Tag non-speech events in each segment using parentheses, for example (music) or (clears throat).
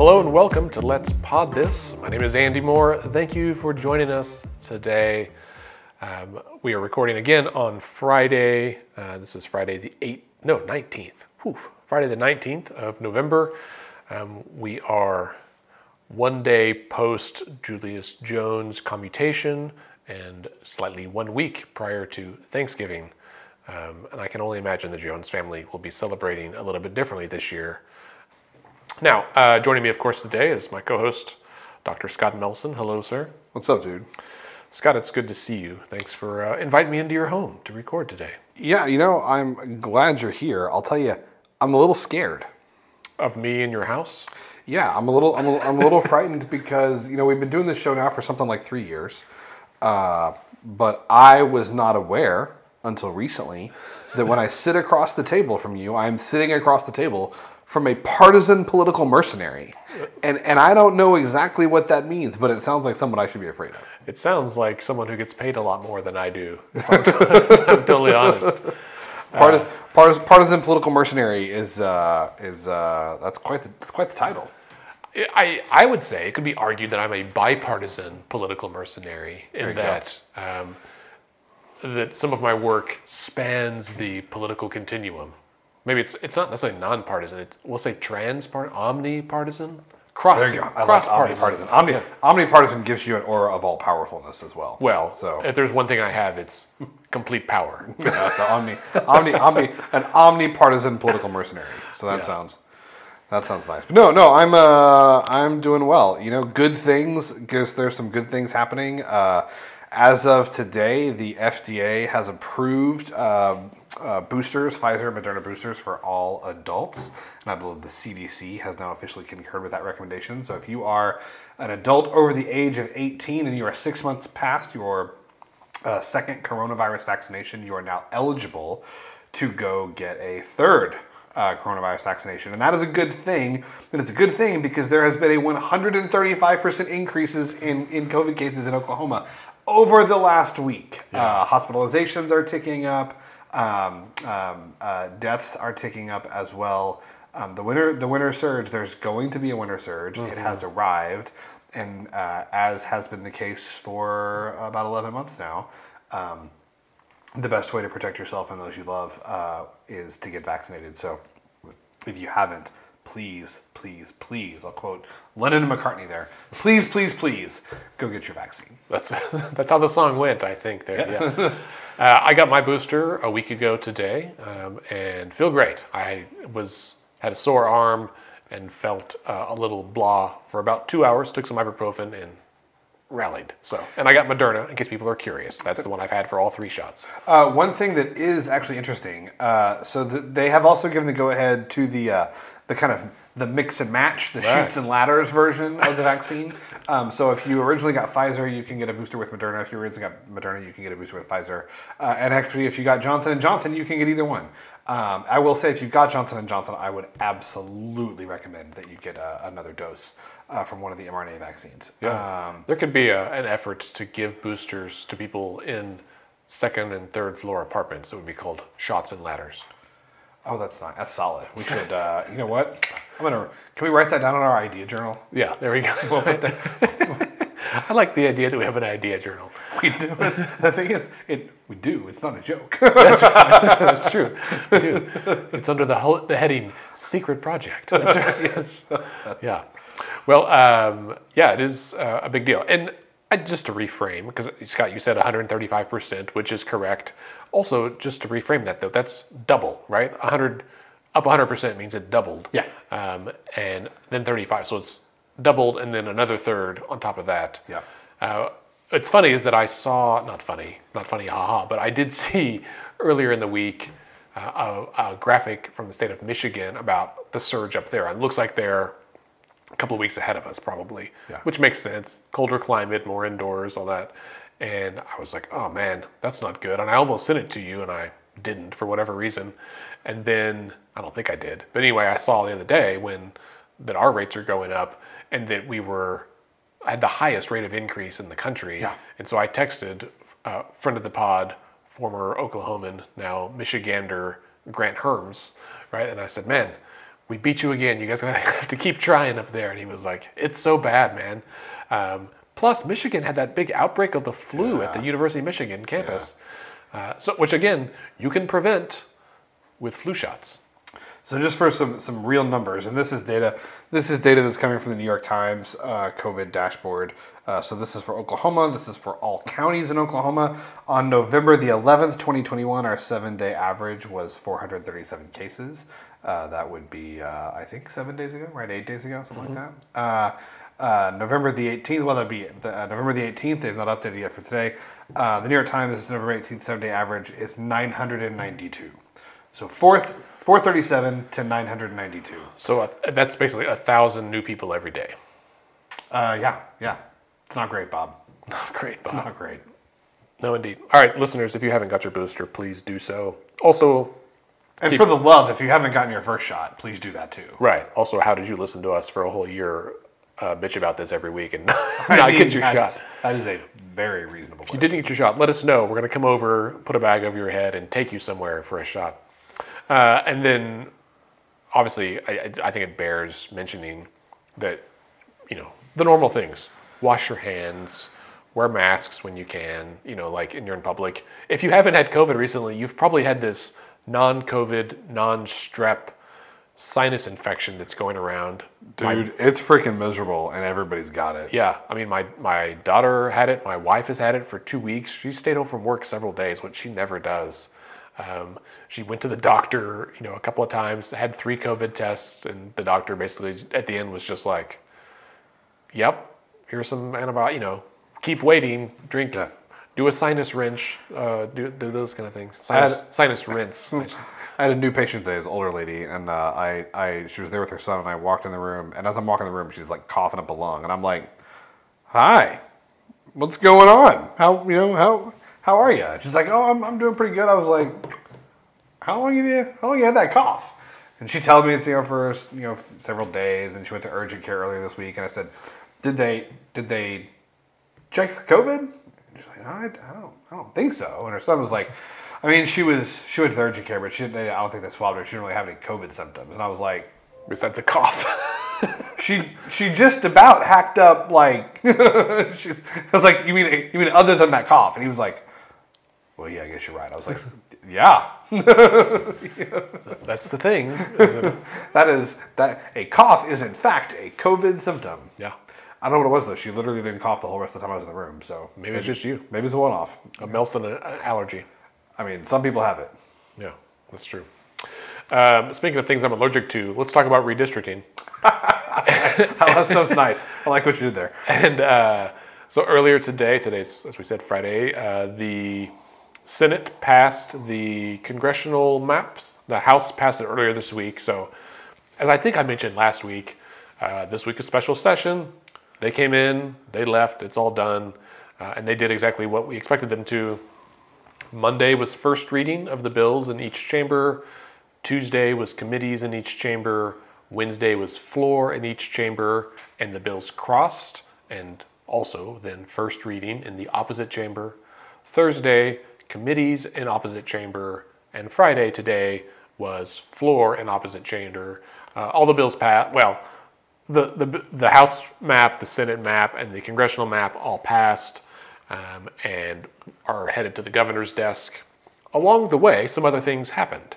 Hello and welcome to Let's Pod This. My name is Andy Moore. Thank you for joining us today. Um, we are recording again on Friday. Uh, this is Friday the 8th, no, 19th. Whew, Friday the 19th of November. Um, we are one day post Julius Jones commutation and slightly one week prior to Thanksgiving. Um, and I can only imagine the Jones family will be celebrating a little bit differently this year. Now, uh, joining me, of course, today is my co host, Dr. Scott Melson. Hello, sir. What's up, dude? Scott, it's good to see you. Thanks for uh, inviting me into your home to record today. Yeah, you know, I'm glad you're here. I'll tell you, I'm a little scared. Of me in your house? Yeah, I'm a little, I'm a, I'm a little (laughs) frightened because you know we've been doing this show now for something like three years, uh, but I was not aware until recently that when I sit across the table from you, I'm sitting across the table from a partisan political mercenary, and and I don't know exactly what that means, but it sounds like someone I should be afraid of. It sounds like someone who gets paid a lot more than I do. If I'm, (laughs) if I'm totally honest. (laughs) Partisan, partisan, partisan political mercenary is uh, is uh, that's quite the, that's quite the title. I, I would say it could be argued that I'm a bipartisan political mercenary in that um, that some of my work spans the political continuum. Maybe it's it's not necessarily nonpartisan. It's, we'll say transpart, omnipartisan, cross There you go. I like cross omnipartisan. Omni, omnipartisan gives you an aura of all powerfulness as well. Well, so if there's one thing I have, it's complete power. (laughs) the omni, omni, omni, an omnipartisan political mercenary. So that Yeah. sounds, that sounds nice. But no, no, I'm, uh, I'm doing well. You know, good things. Because there's some good things happening. Uh, as of today, the FDA has approved uh, uh, boosters, Pfizer, Moderna boosters for all adults, and I believe the CDC has now officially concurred with that recommendation. So if you are an adult over the age of 18 and you are six months past your uh, second coronavirus vaccination, you are now eligible to go get a third uh, coronavirus vaccination. And that is a good thing. And it's a good thing because there has been a 135% increases in, in COVID cases in Oklahoma over the last week. Uh, hospitalizations are ticking up. Um, um, uh, deaths are ticking up as well. Um, the winter, the winter surge. There's going to be a winter surge. It has arrived, and uh, as has been the case for about 11 months now, um, the best way to protect yourself and those you love uh, is to get vaccinated. So, if you haven't, please, please, please, I'll quote Lennon and McCartney there. Please, please, please, go get your vaccine. That's (laughs) that's how the song went. I think there. Yeah. (laughs) uh, I got my booster a week ago today, um, and feel great. I was had a sore arm and felt uh, a little blah for about two hours. Took some ibuprofen and rallied. So, and I got Moderna in case people are curious. That's the one I've had for all three shots. Uh, one thing that is actually interesting, uh, so th- they have also given the go ahead to the uh, the kind of the mix and match, the Right. shoots and ladders version of the vaccine. (laughs) Um, so if you originally got Pfizer, you can get a booster with Moderna. If you originally got Moderna, you can get a booster with Pfizer. Uh, and actually, if you got Johnson and Johnson, you can get either one. Um, I will say, if you've got Johnson and Johnson, I would absolutely recommend that you get uh, another dose uh, from one of the mRNA vaccines. Um, There could be a, an effort to give boosters to people in second and third floor apartments. It would be called shots and ladders. Oh, that's not that's solid. We should. Uh, you know what? I'm gonna. Can we write that down in our idea journal? Yeah, there we go. (laughs) We'll put that- (laughs) I like the idea that we have an idea journal. We do. (laughs) the thing is, it we do. It's not a joke. That's true. We do. It's under the ho- the heading "Secret Project." That's right. yes. Yeah. Well, um, yeah, it is uh, a big deal. And I, just to reframe, because Scott, you said 135%, which is correct. Also, just to reframe that though, that's double, right? 100 up 100% means it doubled. Yeah. Um, and then 35, so it's doubled, and then another third on top of that. Yeah. Uh, it's funny is that I saw not funny, not funny, haha, but I did (laughs) see earlier in the week uh, a, a graphic from the state of Michigan about the surge up there. It looks like they're a couple of weeks ahead of us, probably, Yeah. which makes sense. Colder climate, more indoors, all that. And I was like, oh man, that's not good. And I almost sent it to you, and I didn't for whatever reason. And then I don't think I did. But anyway, I saw the other day when that our rates are going up, and that we were had the highest rate of increase in the country. Yeah. And so I texted uh, friend of the pod, former Oklahoman, now Michigander Grant Herms, right? And I said, man, we beat you again. You guys gonna (laughs) have to keep trying up there." And he was like, "It's so bad, man." Um, plus, Michigan had that big outbreak of the flu at the University of Michigan campus, uh, so which again you can prevent with flu shots. So just for some some real numbers, and this is data. This is data that's coming from the New York Times uh, COVID dashboard. Uh, so this is for Oklahoma. This is for all counties in Oklahoma. On November the 11th, 2021, our seven-day average was 437 cases. Uh, that would be, uh, I think, seven days ago, right? Eight days ago, something like that. Uh, November the 18th, well, that'd be the, uh, November the 18th. They've not updated yet for today. Uh, the New York Times, this is November 18th, seven day average is 992. So fourth, 437 to 992. So uh, that's basically a thousand new people every day. Uh, yeah, yeah. It's not great, Bob. (laughs) Not great, Bob. It's not great. No, indeed. All right, listeners, if you haven't got your booster, please do so. Also, And for the love, if you haven't gotten your first shot, please do that too. right. Also, how did you listen to us for a whole year, uh, bitch about this every week and (laughs) I not mean, get your shot? That is a very reasonable. If you didn't get your shot, let us know. We're going to come over, put a bag over your head, and take you somewhere for a shot. Uh, and then, obviously, I, I- think it bears mentioning that, you know, the normal things wash your hands, wear masks when you can, you know, like and you're in public. If you haven't had COVID recently, you've probably had this non COVID, non strep sinus infection that's going around. My- Dude, it's freaking miserable, and everybody's got it. yeah, I mean, my my daughter had it. My wife has had it for two weeks. She stayed home from work several days, which she never does. Um, she went to the doctor, you know, a couple of times. Had three COVID tests, and the doctor basically at the end was just like, "Yep, here's some antibiotic. You know, keep waiting. Drink, Yeah. do a sinus rinse. Uh, do, do those kind of things. Sinus, sinus rinse. (laughs) I had a new patient today, this older lady, and uh, I, I, she was there with her son, and I walked in the room, and as I'm walking in the room, she's like coughing up a lung, and I'm like, "Hi, what's going on? How, you know, how, how are you?" She's like, "Oh, I'm, I'm doing pretty good." I was like, "How long have you, how long you had that cough?" And she told me it's you know for you know several days, and she went to urgent care earlier this week, and I said, "Did they, did they check for COVID?" And she's like, no, I, I don't, I don't think so. And her son was like, I mean, she was, she went to the urgent care, but she, they, I don't think they swabbed her. She didn't really have any COVID symptoms. And I was like, Besides a cough. (laughs) she, she just about hacked up like, (laughs) she's, I was like, you mean, you mean other than that cough? And he was like, well, yeah, I guess you're right. I was like, yeah, (laughs) That's the thing. is that- is that a cough is in fact a COVID symptom. yeah, I don't know what it was though. She literally didn't cough the whole rest of the time I was in the room. So maybe it's just you. maybe it's a one-off. A Melson an allergy. I mean, some people have it. Yeah, that's true. Um, speaking of things I'm allergic to, let's talk about redistricting. (laughs) that sounds nice. I like what you did there. And uh, so earlier today, today's, as we said, Friday, uh, the Senate passed the congressional maps. The House passed it earlier this week. So, as I think I mentioned last week, uh, this week is special session. They came in, they left, it's all done. Uh, and they did exactly what we expected them to. Monday was first reading of the bills in each chamber. Tuesday was committees in each chamber. Wednesday was floor in each chamber, and the bills crossed, and also then first reading in the opposite chamber. Thursday, committees in opposite chamber, and Friday today was floor in opposite chamber. Uh, all the bills passed. Well, the, the the House map, the Senate map, and the congressional map all passed um, and are headed to the governor's desk. Along the way, some other things happened.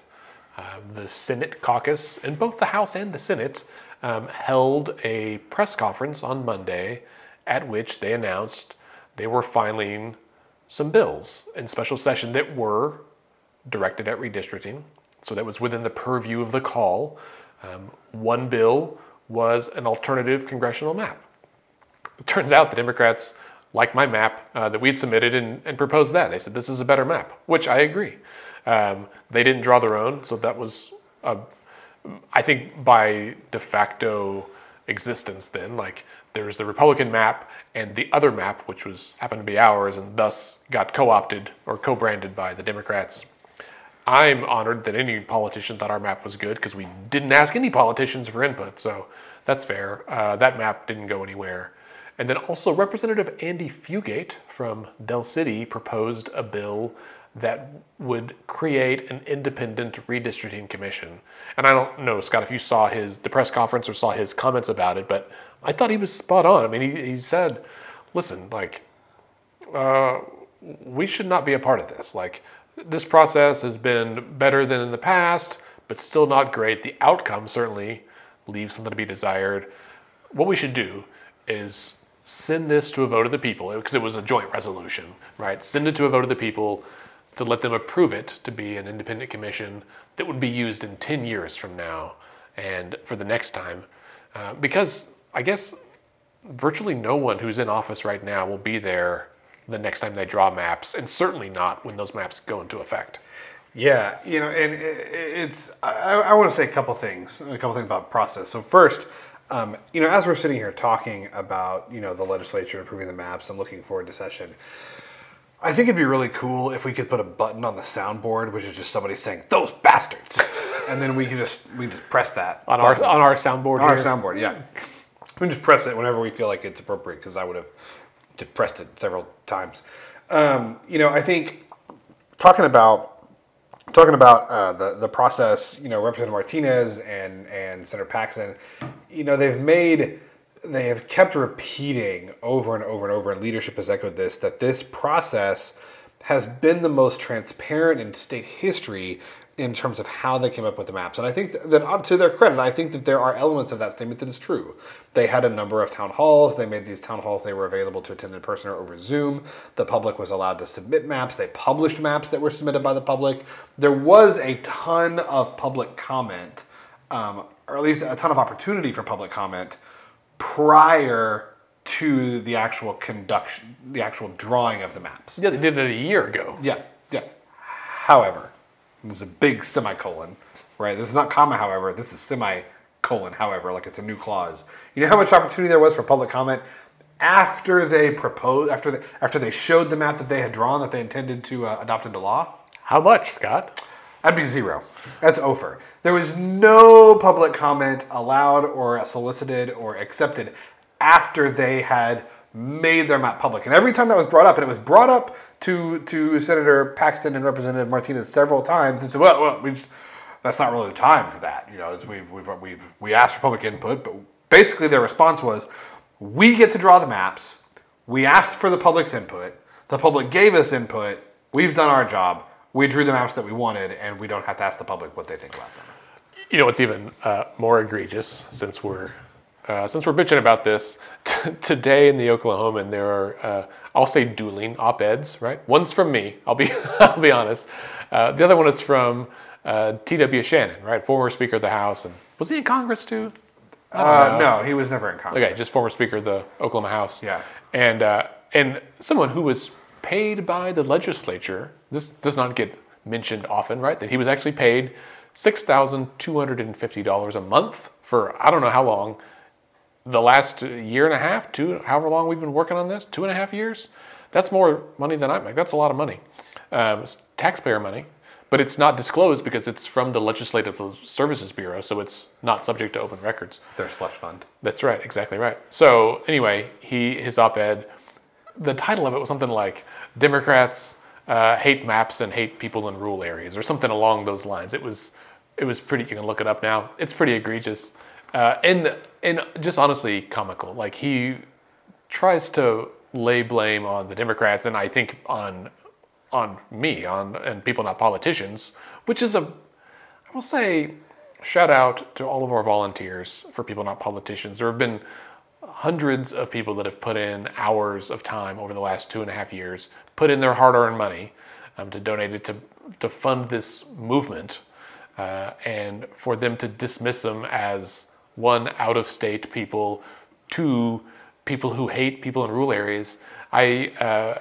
Uh, the Senate caucus, in both the House and the Senate, um, held a press conference on Monday at which they announced they were filing some bills in special session that were directed at redistricting. So that was within the purview of the call. Um, one bill was an alternative congressional map. It turns out the Democrats liked my map uh, that we'd submitted and, and proposed that. They said this is a better map, which I agree. Um, they didn't draw their own, so that was, a, I think, by de facto existence. Then, like there was the Republican map and the other map, which was happened to be ours, and thus got co-opted or co-branded by the Democrats. I'm honored that any politician thought our map was good because we didn't ask any politicians for input, so that's fair. Uh, that map didn't go anywhere. And then also, Representative Andy Fugate from Del City proposed a bill that would create an independent redistricting commission. And I don't know, Scott, if you saw his the press conference or saw his comments about it, but I thought he was spot on. I mean, he, he said, listen, like, uh, we should not be a part of this. Like, this process has been better than in the past, but still not great. The outcome certainly leaves something to be desired. What we should do is send this to a vote of the people because it was a joint resolution, right? Send it to a vote of the people to let them approve it to be an independent commission that would be used in 10 years from now and for the next time. Uh, because I guess virtually no one who's in office right now will be there the next time they draw maps, and certainly not when those maps go into effect. Yeah, you know, and it's I, I want to say a couple things, a couple things about process. So first, um, you know, as we're sitting here talking about you know the legislature approving the maps and looking forward to session, I think it'd be really cool if we could put a button on the soundboard, which is just somebody saying "those bastards," and then we can just we just press that on our on our soundboard. On our soundboard, yeah. We can just press it whenever we feel like it's appropriate because I would have pressed it several times. Um, you know, I think talking about talking about uh, the the process, you know, Representative Martinez and and Senator Paxton, you know, they've made they have kept repeating over and over and over, and leadership has echoed this that this process has been the most transparent in state history in terms of how they came up with the maps. And I think that, to their credit, I think that there are elements of that statement that is true. They had a number of town halls. They made these town halls, they were available to attend in person or over Zoom. The public was allowed to submit maps. They published maps that were submitted by the public. There was a ton of public comment, um, or at least a ton of opportunity for public comment prior to the actual conduction, the actual drawing of the maps. Yeah, they did it a year ago. Yeah, yeah. However, there's a big semicolon, right? This is not comma, however. This is semicolon, however, like it's a new clause. You know how much opportunity there was for public comment after they proposed, after they, after they showed the map that they had drawn that they intended to uh, adopt into law? How much, Scott? That'd be zero. That's over. There was no public comment allowed or solicited or accepted after they had made their map public. And every time that was brought up, and it was brought up to to Senator Paxton and Representative Martinez several times, and said, "Well, well, we that's not really the time for that." You know, we've we've we've we asked for public input, but basically their response was, "We get to draw the maps. We asked for the public's input. The public gave us input. We've done our job. We drew the maps that we wanted, and we don't have to ask the public what they think about them." You know, what's even uh, more egregious, since we're uh, since we're bitching about this, (laughs) t- today in the Oklahoman, there are, uh, I'll say dueling op eds, right? One's from me, I'll be, (laughs) I'll be honest. Uh, the other one is from uh, T.W. Shannon, right? Former Speaker of the House. And was he in Congress too? Uh, no, he was never in Congress. Okay, just former Speaker of the Oklahoma House. Yeah. And, uh, and someone who was paid by the legislature, this does not get mentioned often, right? That he was actually paid $6,250 a month for I don't know how long the last year and a half, two, however long we've been working on this, two and a half years, that's more money than I make. That's a lot of money. Um, it's taxpayer money, but it's not disclosed because it's from the Legislative Services Bureau, so it's not subject to open records. Their slush fund. That's right, exactly right. So anyway, he his op-ed, the title of it was something like "Democrats uh, hate maps and hate people in rural areas" or something along those lines. It was it was pretty. You can look it up now. It's pretty egregious. Uh, and and just honestly comical. Like he tries to lay blame on the Democrats, and I think on on me, on and people not politicians, which is a I will say shout out to all of our volunteers for people not politicians. There have been hundreds of people that have put in hours of time over the last two and a half years, put in their hard-earned money um, to donate it to to fund this movement, uh, and for them to dismiss them as one out of state people, two people who hate people in rural areas. I, uh,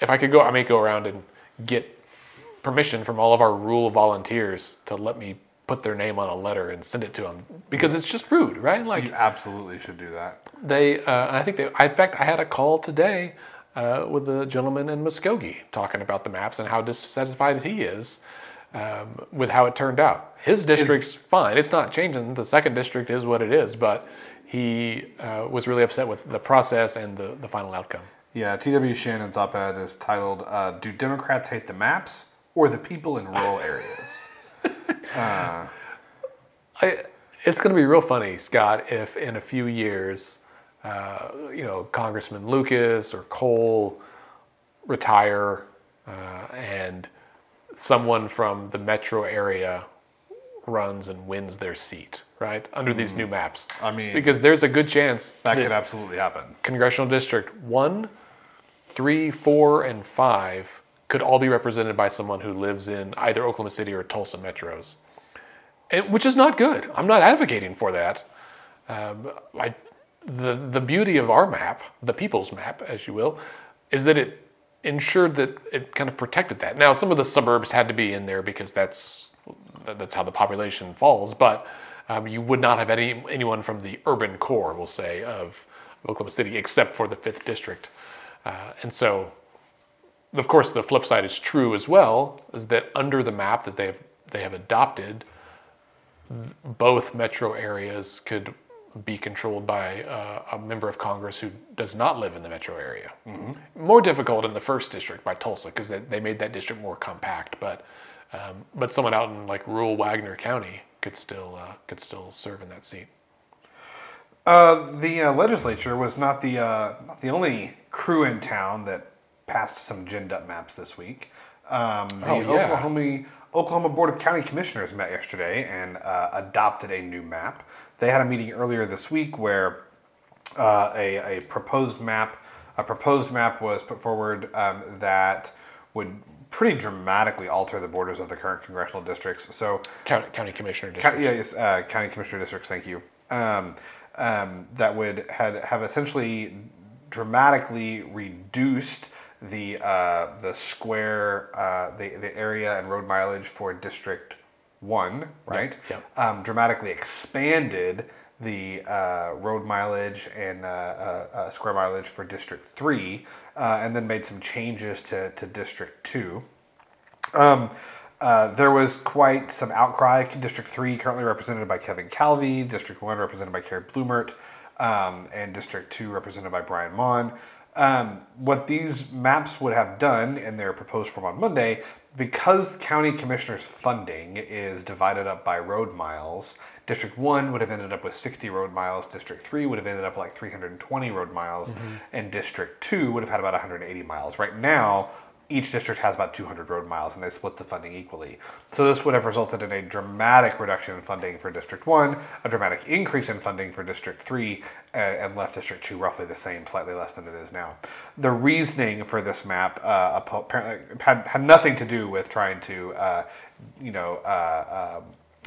if I could go, I may go around and get permission from all of our rural volunteers to let me put their name on a letter and send it to them because it's just rude, right? Like you absolutely should do that. They, uh, and I think they. In fact, I had a call today uh, with a gentleman in Muskogee talking about the maps and how dissatisfied he is um, with how it turned out. His district's is, fine; it's not changing. The second district is what it is, but he uh, was really upset with the process and the, the final outcome. Yeah, T.W. Shannon's op-ed is titled uh, "Do Democrats Hate the Maps or the people in rural areas? (laughs) I, it's going to be real funny, Scott, if in a few years, uh, you know, Congressman Lucas or Cole retire uh, and someone from the metro area runs and wins their seat, right? Under these new maps. Mm. I mean- because there's a good chance That could absolutely happen. congressional district one, three, four, and five could all be represented by someone who lives in either Oklahoma City or Tulsa metros, and, which is not good. I'm not advocating for that. Um, I, the the beauty of our map, the people's map, as you will, is that it ensured that it kind of protected that. Now, some of the suburbs had to be in there because that's that's how the population falls, but um, you would not have any anyone from the urban core, we'll say, of Oklahoma City, except for the fifth district. Uh, and so, of course, the flip side is true as well, is that under the map that they've they have adopted, both metro areas could be controlled by uh, a member of Congress who does not live in the metro area. More difficult in the first district by Tulsa because they, they made that district more compact, but um, but someone out in like rural Wagoner County could still uh, could still serve in that seat. Uh, the uh, legislature was not the uh, not the only crew in town that passed some ginned up maps this week. Um, the Oh, yeah. Oklahoma Oklahoma Board of County Commissioners met yesterday and uh, adopted a new map. They had a meeting earlier this week where uh, a, a proposed map a proposed map was put forward um, that would pretty dramatically alter the borders of the current congressional districts. So County, county commissioner district. County, yeah, yes, uh, county commissioner districts. Thank you. Um, um, that would had have essentially dramatically reduced the uh, the square uh, the the area and road mileage for District One, right? yep. Um, dramatically expanded the uh, road mileage and uh, uh, uh, square mileage for District Three, uh, and then made some changes to to District Two. Um, uh, there was quite some outcry. District 3 currently represented by Kevin Calvey, District 1 represented by Carrie Blumert, um, and District 2 represented by Brian Maughan. Um, what these maps would have done in their proposed form on Monday, because the county commissioners' funding is divided up by road miles, District 1 would have ended up with 60 road miles, District 3 would have ended up like 320 road miles, mm-hmm. and District 2 would have had about 180 miles. Right now, each district has about 200 road miles and they split the funding equally. So this would have resulted in a dramatic reduction in funding for District 1, a dramatic increase in funding for District 3, uh, and left District 2 roughly the same, slightly less than it is now. The reasoning for this map uh, apparently had, had nothing to do with trying to, uh, you know, uh, um,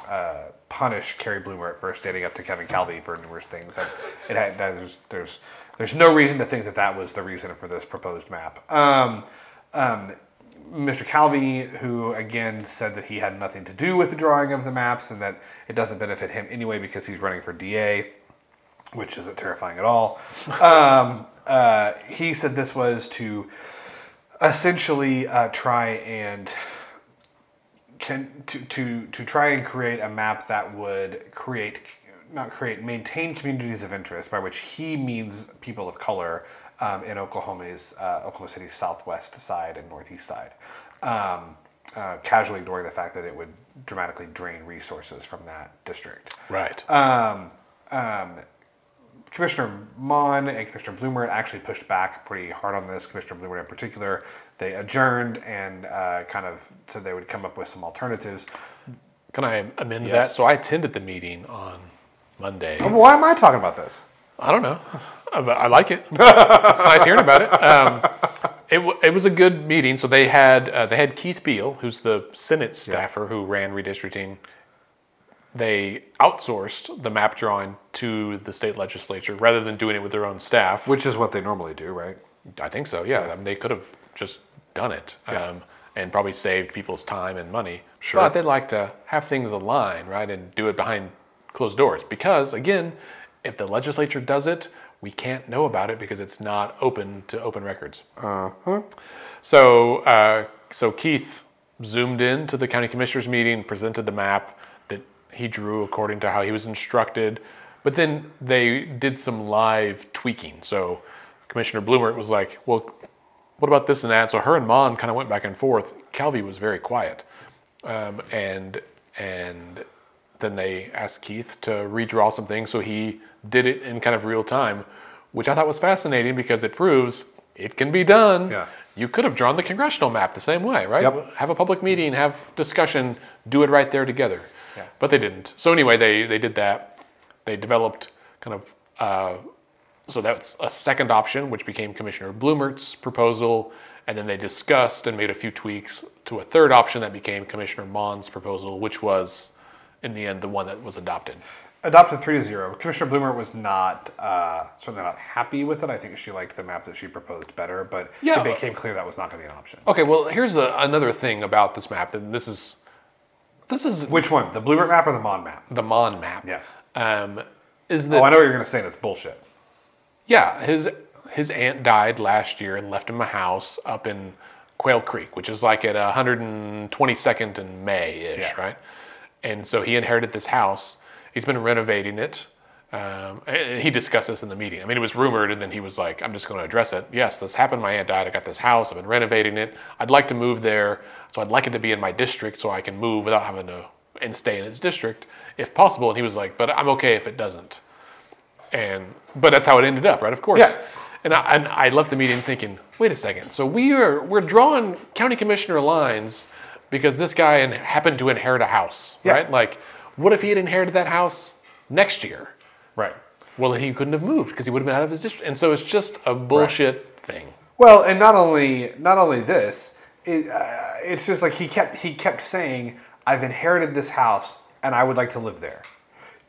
uh, punish Carrie Blumert for standing up to Kevin Calvey for numerous things. And it had, there's, there's, there's no reason to think that that was the reason for this proposed map. Um, um, Mr. Calvey, who again said that he had nothing to do with the drawing of the maps and that it doesn't benefit him anyway because he's running for DA, which isn't terrifying at all. (laughs) Um, uh, he said this was to essentially uh, try and can to, to to try and create a map that would create not create maintain communities of interest by which he means people of color um, in Oklahoma's uh, Oklahoma City's southwest side and northeast side, um, uh, casually ignoring the fact that it would dramatically drain resources from that district. Right. Um, um, Commissioner Maughan and Commissioner Blumert actually pushed back pretty hard on this. Commissioner Blumert in particular, they adjourned and uh, kind of said they would come up with some alternatives. Can I amend that? So I attended the meeting on Monday. Why am I talking about this? I don't know, (laughs) I like it. it's nice hearing about it. Um, it, w- it was a good meeting. So they had uh, they had Keith Beall, who's the Senate staffer who ran redistricting. They outsourced the map drawing to the state legislature rather than doing it with their own staff. Which is what they normally do, right? I think so. Yeah, I mean, they could have just done it um, and probably saved people's time and money. Sure. But they'd like to have things align, right, and do it behind closed doors because, again, if the legislature does it, we can't know about it because it's not open to open records. Uh huh. So, uh, so Keith zoomed in to the county commissioners meeting, presented the map that he drew according to how he was instructed, but then they did some live tweaking. So, Commissioner Blumert was like, "Well, what about this and that? So her and Maughan kind of went back and forth. Calvey was very quiet, um, and and then they asked Keith to redraw some things, so he did it in kind of real time, which I thought was fascinating because it proves it can be done. Yeah. You could have drawn the congressional map the same way, right? Yep. Have a public meeting, have discussion, do it right there together. Yeah. But they didn't. So anyway, they they did that. They developed kind of uh, so that's a second option, which became Commissioner Blumert's proposal, and then they discussed and made a few tweaks to a third option that became Commissioner Maughan's proposal, which was in the end the one that was adopted. Adopted three to zero. Commissioner Blumert was not uh, certainly not happy with it. I think she liked the map that she proposed better, but Yeah. it became clear that was not going to be an option. Okay, well here's a, another thing about this map, and this is this is Which one? The Blumert map or the Maughan map? the Maughan map. Yeah. Um, is that Oh, I know what you're going to say. and It's bullshit. Yeah, his his aunt died last year and left him a house up in Quail Creek, which is like at 122nd and May ish, Yeah. right? And so he inherited this house. He's been renovating it. Um, he discussed this in the meeting. I mean, it was rumored, and then he was like, "I'm just going to address it." Yes, this happened. My aunt died. I got this house. I've been renovating it. I'd like to move there, so I'd like it to be in my district, so I can move without having to and stay in its district if possible. And he was like, "But I'm okay if it doesn't." and but that's how it ended up, right? Of course. Yeah. And I, and I left the meeting thinking, wait a second. So we are we're drawing county commissioner lines because this guy happened to inherit a house, Yeah. right? Like, what if he had inherited that house next year? Right. Well, he couldn't have moved because he would have been out of his district. And so it's just a bullshit thing. Well, and not only not only this, it, uh, it's just like he kept he kept saying, "I've inherited this house and I would like to live there."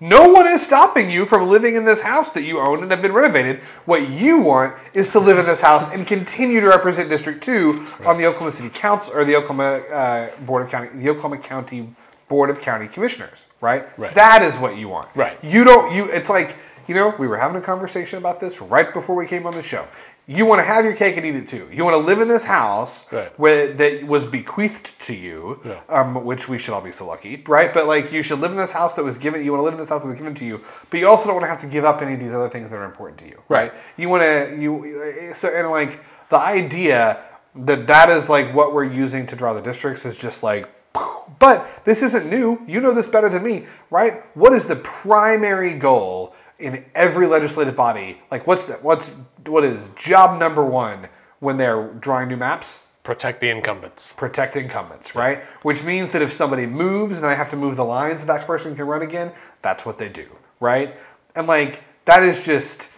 No one is stopping you from living in this house that you own and have been renovated. What you want is to live in this house and continue to represent District Two on the Oklahoma City Council or the Oklahoma uh, Board of County, the Oklahoma County Board of County Commissioners. Right. Right. That is what you want. Right. You don't. You. It's like you know we were having a conversation about this right before we came on the show. You want to have your cake and eat it too. You want to live in this house Right. where, that was bequeathed to you, Yeah. um, which we should all be so lucky, right? But like you should live in this house that was given. You want to live in this house that was given to you, but you also don't want to have to give up any of these other things that are important to you, right? You want to you so and like the idea that that is like what we're using to draw the districts is just like but this isn't new. You know this better than me, right? What is the primary goal in every legislative body? Like, what's the, what's what is job number one when they're drawing new maps? Protect the incumbents. Protect incumbents, right? Which means that if somebody moves and I have to move the lines so that person can run again, that's what they do, right? And like that is just,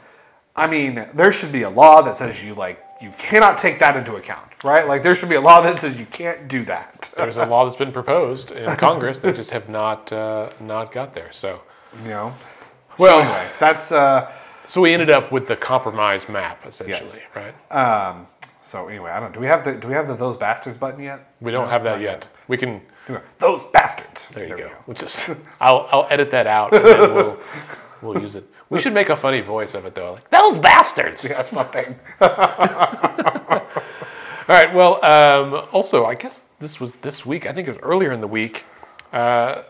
I mean, there should be a law that says you like you cannot take that into account, right? Like there should be a law that says you can't do that. There's a law that's been proposed in (laughs) Congress that just have not uh, not got there. So You know. Well- so anyway, that's uh, so we ended up with the compromise map essentially, right? um. So anyway, I don't. Do we have the Do we have the those bastards button yet? We don't have that yet. We can. Those bastards. There you we go. We'll just. I'll I'll edit that out and then we'll (laughs) we'll use it. We should make a funny voice of it though, like those bastards. Yeah, something. (laughs) All right. Well, um, also, I guess this was this week. I think it was earlier in the week. Uh,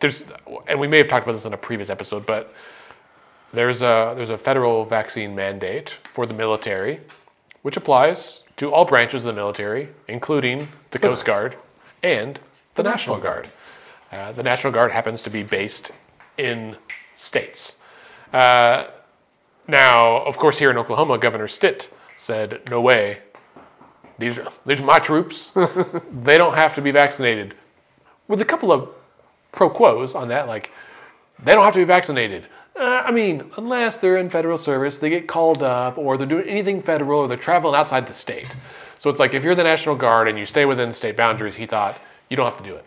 there's, and we may have talked about this in a previous episode, but there's a there's a federal vaccine mandate for the military, which applies to all branches of the military, including the Coast Guard and the, National Guard. Uh, the National Guard happens to be based in states. Uh, now, of course, here in Oklahoma, Governor Stitt said, "No way. These are these are my troops. (laughs) they don't have to be vaccinated." With a couple of pro quos on that, like they don't have to be vaccinated. Uh, I mean, unless they're in federal service, they get called up, or they're doing anything federal, or they're traveling outside the state. So it's like if you're the National Guard and you stay within state boundaries, he thought you don't have to do it.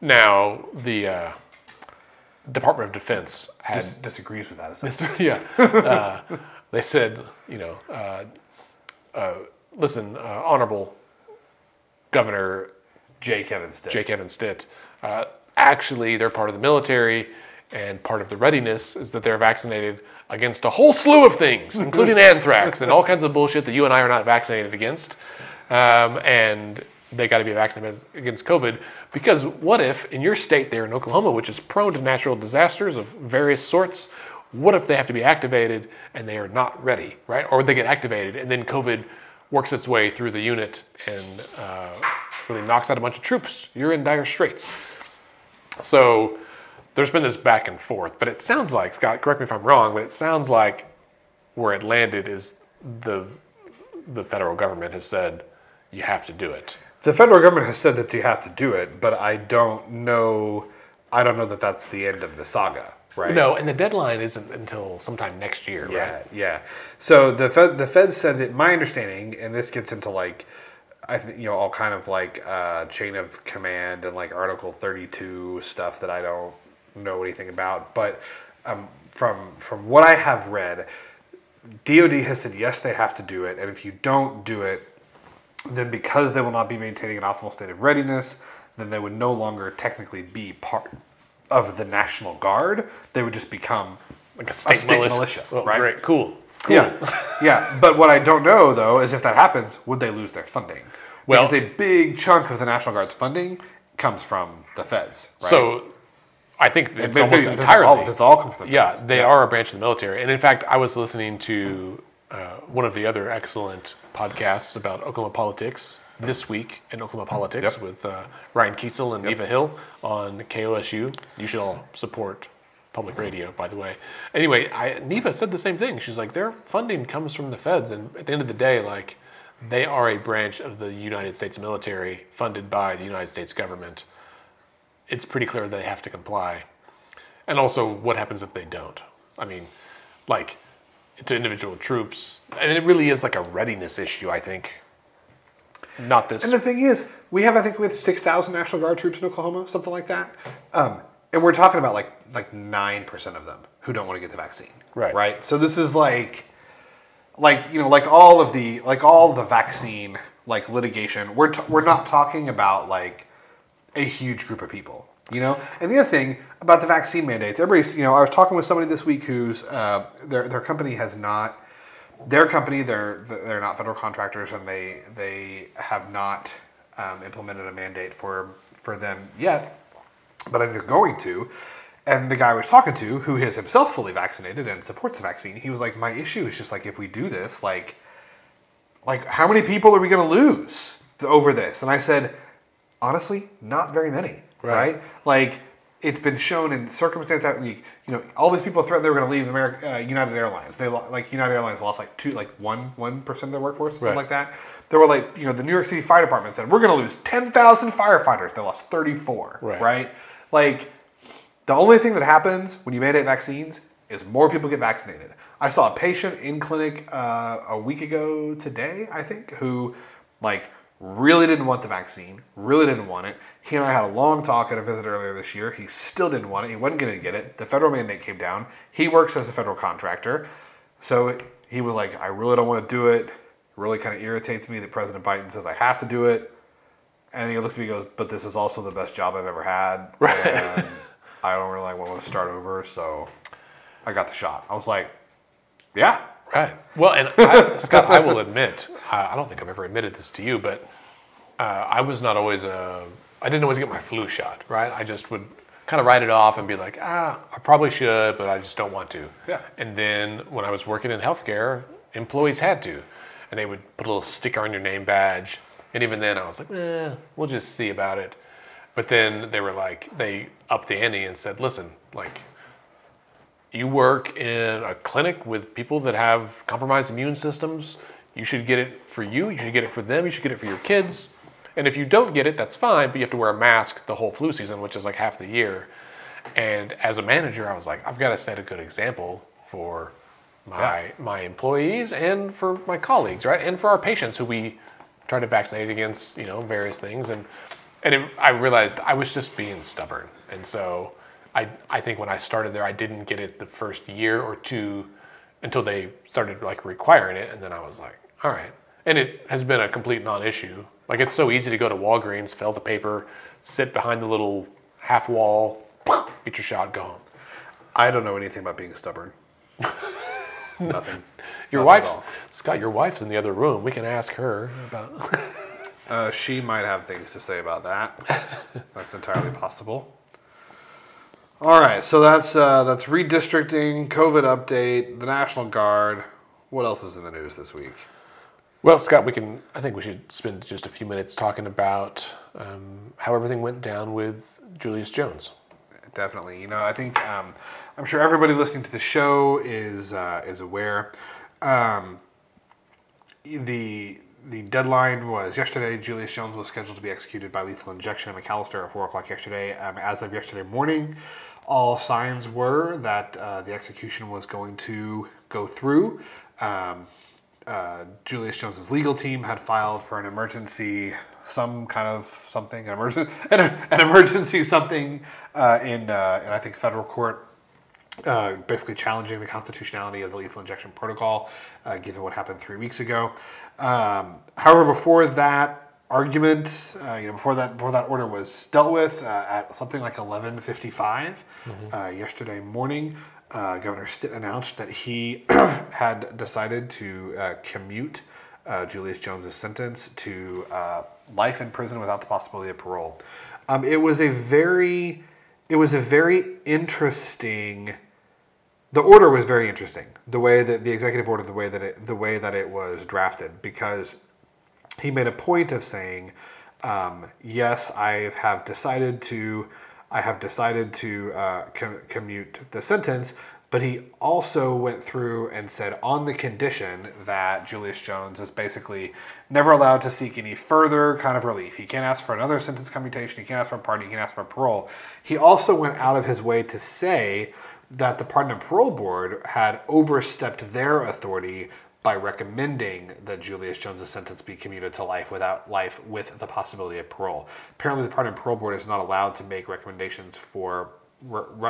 Now the uh, Department of Defense had Dis- disagrees with that. essentially. (laughs) yeah. (laughs) Uh, they said, you know, uh, uh, listen, uh, Honorable Governor J. Kevin Stitt. Jake Evan Stitt, uh, actually, they're part of the military, and part of the readiness is that they're vaccinated against a whole slew of things, (laughs) including anthrax and all kinds of bullshit that you and I are not vaccinated against. Um, and they got to be vaccinated against COVID because what if in your state there in Oklahoma, which is prone to natural disasters of various sorts, what if they have to be activated and they are not ready, right? Or they get activated and then COVID works its way through the unit and uh, really knocks out a bunch of troops. You're in dire straits. So there's been this back and forth, but it sounds like Scott. Correct me if I'm wrong, but it sounds like where it landed is the the federal government has said you have to do it. The federal government has said that you have to do it, but I don't know. I don't know that that's the end of the saga, right? No, and the deadline isn't until sometime next year, Yeah, right? yeah. So the Fed, the Fed said that my understanding, and this gets into like, I think you know all kind of like uh, chain of command and like Article Thirty Two stuff that I don't know anything about, but um, from from what I have read, DoD has said yes, they have to do it, and if you don't do it, then because they will not be maintaining an optimal state of readiness, then they would no longer technically be part of the National Guard. They would just become Like a state, state militia. militia, Well, right? Great, cool. Cool. Yeah, yeah. But what I don't know though is if that happens, would they lose their funding? Well- because a big chunk of the National Guard's funding comes from the feds. Right? So I think it's Maybe- almost it entirely. all, does all come from the Yeah, feds? they are a branch of the military. And in fact, I was listening to uh, one of the other excellent podcasts about Oklahoma politics this week in Oklahoma politics Yep. with uh, Ryan Kiesel and Neva Hill on KOSU. You should all support public radio, by the way. Anyway, I, Neva said the same thing. She's like, their funding comes from the feds. And at the end of the day, like, they are a branch of the United States military funded by the United States government it's pretty clear they have to comply. And also, what happens if they don't? I mean, like, to individual troops, and it really is like a readiness issue, I think. Not this. And the thing is, we have I think we have six thousand National Guard troops in Oklahoma, something like that. Um, and we're talking about like like nine percent of them who don't want to get the vaccine. Right. Right. So this is like, like you know, like all of the like all the vaccine like litigation. We're t- we're not talking about like a huge group of people. You know, and the other thing about the vaccine mandates, everybody's, you know, I was talking with somebody this week who's uh, their their company has not, their company they're they're not federal contractors and they they have not um, implemented a mandate for for them yet, but I think they're going to. And the guy I was talking to, who is himself fully vaccinated and supports the vaccine, he was like, "My issue is just like if we do this, like, like how many people are we going to lose over this?" And I said, honestly, not very many, Right. right? Like it's been shown in circumstances, that, like, you know, all these people threatened they were going to leave America, uh, United Airlines. They lo- like United Airlines lost like two, like one, one percent of their workforce, something Right. like that. There were like, you know, the New York City Fire Department said we're going to lose ten thousand firefighters. They lost thirty-four, Right. right? Like the only thing that happens when you mandate vaccines is more people get vaccinated. I saw a patient in clinic uh, a week ago today, I think, who like really didn't want the vaccine, really didn't want it. He and I had a long talk at a visit earlier this year. He still didn't want it. He wasn't going to get it. The federal mandate came down. He works as a federal contractor. So he was like, I really don't want to do it. It really kind of irritates me that President Biden says I have to do it. And he looks at me and goes, But this is also the best job I've ever had. (laughs) Right. And I don't really want to start over. So I got the shot. I was like, Yeah. Right. Well, and I, (laughs) Scott, I will admit, I, I don't think I've ever admitted this to you, but uh, I was not always a, I didn't always get my flu shot, right? I just would kind of write it off and be like, ah, I probably should, but I just don't want to. Yeah. And then when I was working in healthcare, employees had to, and they would put a little sticker on your name badge. And even then, I was like, eh, we'll just see about it. But then they were like, they upped the ante and said, listen, like, you work in a clinic with people that have compromised immune systems. You should get it for you. You should get it for them. You should get it for your kids. And if you don't get it, that's fine, but you have to wear a mask the whole flu season, which is like half the year. And as a manager, I was like, I've got to set a good example for my my employees and for my colleagues, right? And for our patients who we try to vaccinate against, you know, various things. And and it, I realized I was just being stubborn. And so I I think when I started there, I didn't get it the first year or two until they started like requiring it, and then I was like, all right. And it has been a complete non-issue. Like it's so easy to go to Walgreens, fill the paper, sit behind the little half wall, get your shot, go home. I don't know anything about being stubborn. (laughs) Nothing. Your Not wife's. Scott. Your wife's in the other room. We can ask her about. (laughs) Uh, she might have things to say about that. (laughs) that's entirely possible. All right, so that's uh, that's redistricting, COVID update, the National Guard. What else is in the news this week? Well, Scott, we can. I think we should spend just a few minutes talking about um, how everything went down with Julius Jones. Definitely. You know, I think um, I'm sure everybody listening to the show is uh, is aware. Um, the the deadline was yesterday. Julius Jones was scheduled to be executed by lethal injection in McAlester at four o'clock yesterday. Um, as of yesterday morning, all signs were that uh, the execution was going to go through. Um, uh, Julius Jones's legal team had filed for an emergency, some kind of something, an emergency, an, (laughs) an emergency something uh, in, uh, in I think federal court, uh, basically challenging the constitutionality of the lethal injection protocol, uh, given what happened three weeks ago. Um, however, before that argument, uh, you know, before that before that order was dealt with at something like 11:55 yesterday morning uh, Governor Stitt announced that he (clears throat) had decided to uh, commute uh, Julius Jones's sentence to uh, life in prison without the possibility of parole. Um, it was a very, it was a very interesting. The order was very interesting. The way that the executive order, the way that it, the way that it was drafted, because he made a point of saying, um, "Yes, I have decided to." I have decided to uh, com- commute the sentence, but he also went through and said on the condition that Julius Jones is basically never allowed to seek any further kind of relief. He can't ask for another sentence commutation, he can't ask for a pardon, he can't ask for parole. He also went out of his way to say that the Pardon and Parole Board had overstepped their authority by recommending that Julius Jones's sentence be commuted to life without life with the possibility of parole. Apparently, the Pardon and Parole Board is not allowed to make recommendations for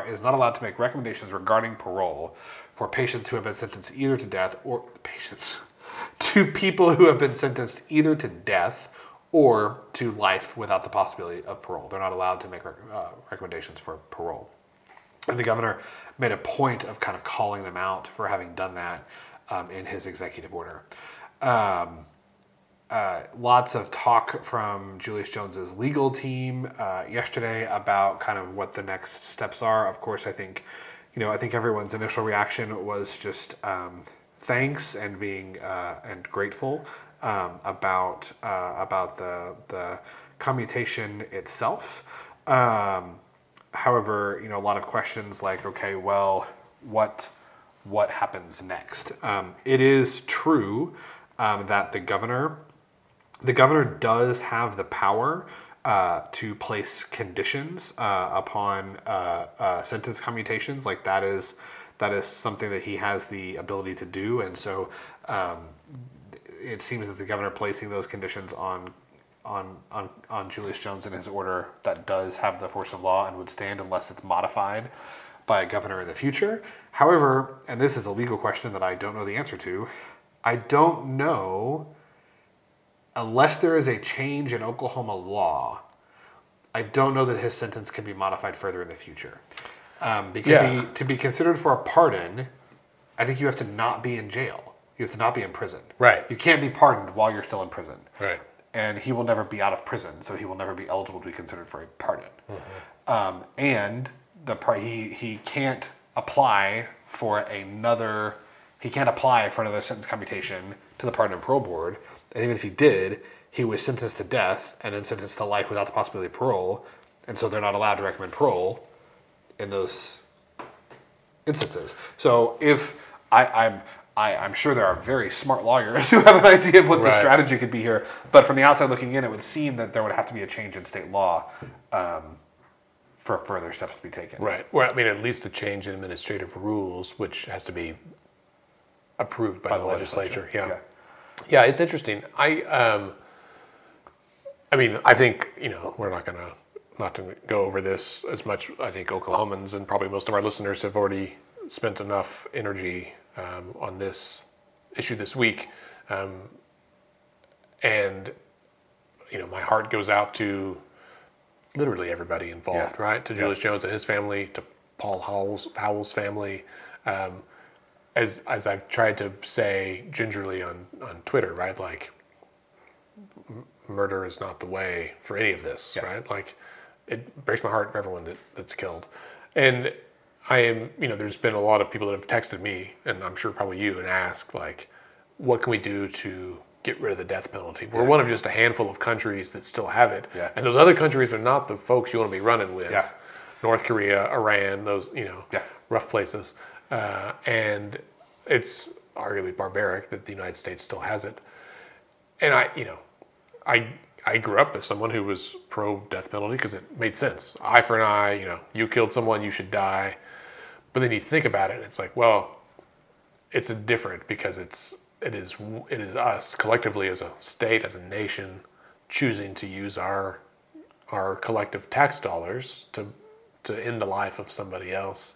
is not allowed to make recommendations regarding parole for patients who have been sentenced either to death or patients to people who have been sentenced either to death or to life without the possibility of parole. They're not allowed to make uh, recommendations for parole. And the governor made a point of kind of calling them out for having done that um, in his executive order. Um, uh, lots of talk from Julius Jones's legal team uh, yesterday about kind of what the next steps are. Of course, I think, you know, I think everyone's initial reaction was just um, thanks and being uh, and grateful um, about uh, about the the commutation itself. Um, however, you know, a lot of questions like, okay, well, what what happens next. Um, it is true um, that the governor, the governor does have the power uh, to place conditions uh, upon uh, uh sentence commutations. Like that is that is something that he has the ability to do, and so um, it seems that the governor placing those conditions on on, on, on Julius Jones and his order that does have the force of law and would stand unless it's modified by a governor in the future. However, and this is a legal question that I don't know the answer to, I don't know, unless there is a change in Oklahoma law, I don't know that his sentence can be modified further in the future. Um, because yeah. he, to be considered for a pardon, I think you have to not be in jail. You have to not be in prison. Right. You can't be pardoned while you're still in prison. Right. And he will never be out of prison, so he will never be eligible to be considered for a pardon. Mm-hmm. Um, and the he he can't apply for another he can't apply for another sentence commutation to the pardon and parole board. And even if he did, he was sentenced to death and then sentenced to life without the possibility of parole. And so they're not allowed to recommend parole in those instances. So if I, I'm I, am sure there are very smart lawyers (laughs) who have an idea of what the strategy could be here. But from the outside looking in, it would seem that there would have to be a change in state law um, for further steps to be taken. Right. Well, I mean, at least a change in administrative rules, which has to be approved by, by the, the, legislature. legislature. Yeah. yeah. yeah. it's interesting. I, um, I mean, I think you know we're not going to not to go over this as much. I think Oklahomans and probably most of our listeners have already spent enough energy um, on this issue this week, um, and you know, my heart goes out to literally everybody involved, yeah. right? To Julius Jones and his family, to Paul Howell's, Howell's family. Um, as as I've tried to say gingerly on on Twitter, right? Like, m- murder is not the way for any of this, yeah. right? Like, it breaks my heart for everyone that, that's killed, and I am, you know, there's been a lot of people that have texted me, and I'm sure probably you, and asked like, what can we do to get rid of the death penalty. We're one of just a handful of countries that still have it, Yeah. and those other countries are not the folks you want to be running with. Yeah. North Korea, Iran, those you know Yeah. rough places, uh, and it's arguably barbaric that the United States still has it. And I, you know, I I grew up as someone who was pro death penalty because it made sense. Eye for an eye. You know, you killed someone, you should die. But then you think about it, it's like, well, it's different because it's it is it is us collectively as a state, as a nation, choosing to use our our collective tax dollars to to end the life of somebody else